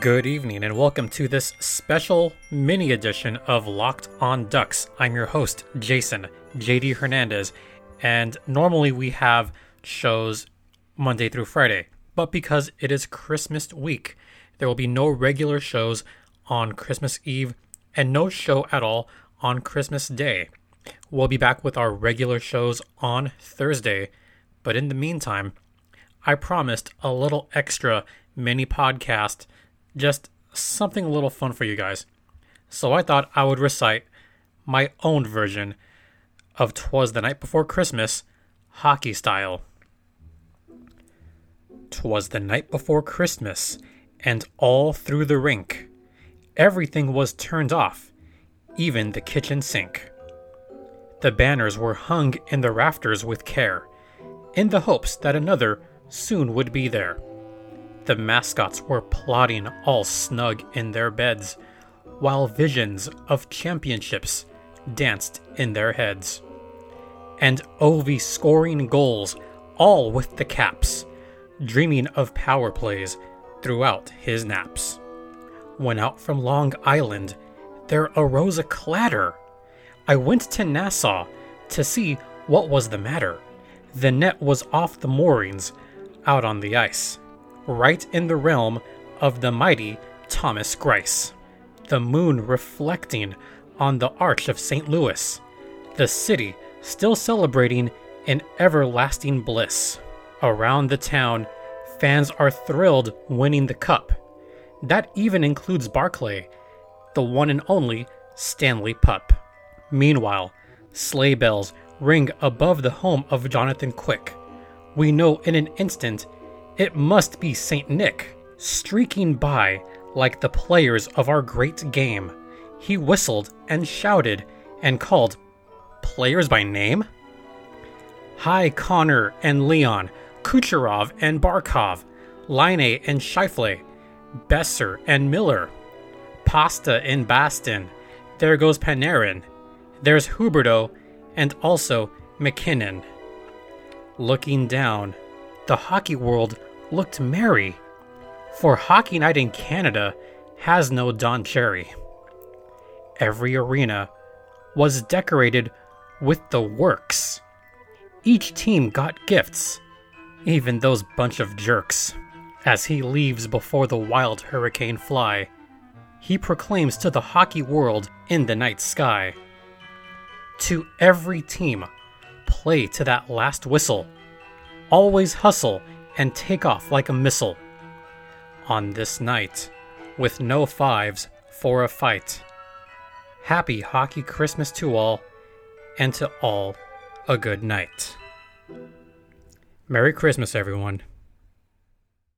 Good evening, and welcome to this special mini edition of Locked on Ducks. I'm your host, Jason JD Hernandez, and normally we have shows Monday through Friday, but because it is Christmas week, there will be no regular shows on Christmas Eve and no show at all on Christmas Day. We'll be back with our regular shows on Thursday, but in the meantime, I promised a little extra mini podcast just something a little fun for you guys. So I thought I would recite my own version of Twas the Night Before Christmas, hockey style. Twas the night before Christmas, and all through the rink, everything was turned off, even the kitchen sink. The banners were hung in the rafters with care, in the hopes that another soon would be there. The mascots were plotting all snug in their beds, while visions of championships danced in their heads. And Ovi scoring goals, all with the caps, dreaming of power plays throughout his naps. When out from Long Island, there arose a clatter. I went to Nassau to see what was the matter. The net was off the moorings, out on the ice right in the realm of the mighty Thomas Greiss. The moon reflecting on the arch of St. Louis, the city still celebrating in everlasting bliss. Around the town, fans are thrilled winning the cup. That even includes Barclay, the one and only Stanley Pup. Meanwhile, sleigh bells ring above the home of Jonathan Quick. We know in an instant it must be St. Nick, streaking by like the players of our great game. He whistled and shouted and called players by name? Hi, Connor and Leon, Kucherov and Barkov, Laine and Scheifele, Boeser and Miller, Pasta and Baston. There goes Panarin. There's Huberdeau and also MacKinnon. Looking down, the hockey world looked merry, for Hockey Night in Canada has no Don Cherry. Every arena was decorated with the works. Each team got gifts, even those bunch of jerks. As he leaves before the wild hurricane fly, he proclaims to the hockey world in the night sky To every team, play to that last whistle. Always hustle and take off like a missile. On this night, with no fives for a fight. Happy Hockey Christmas to all, and to all a good night. Merry Christmas, everyone.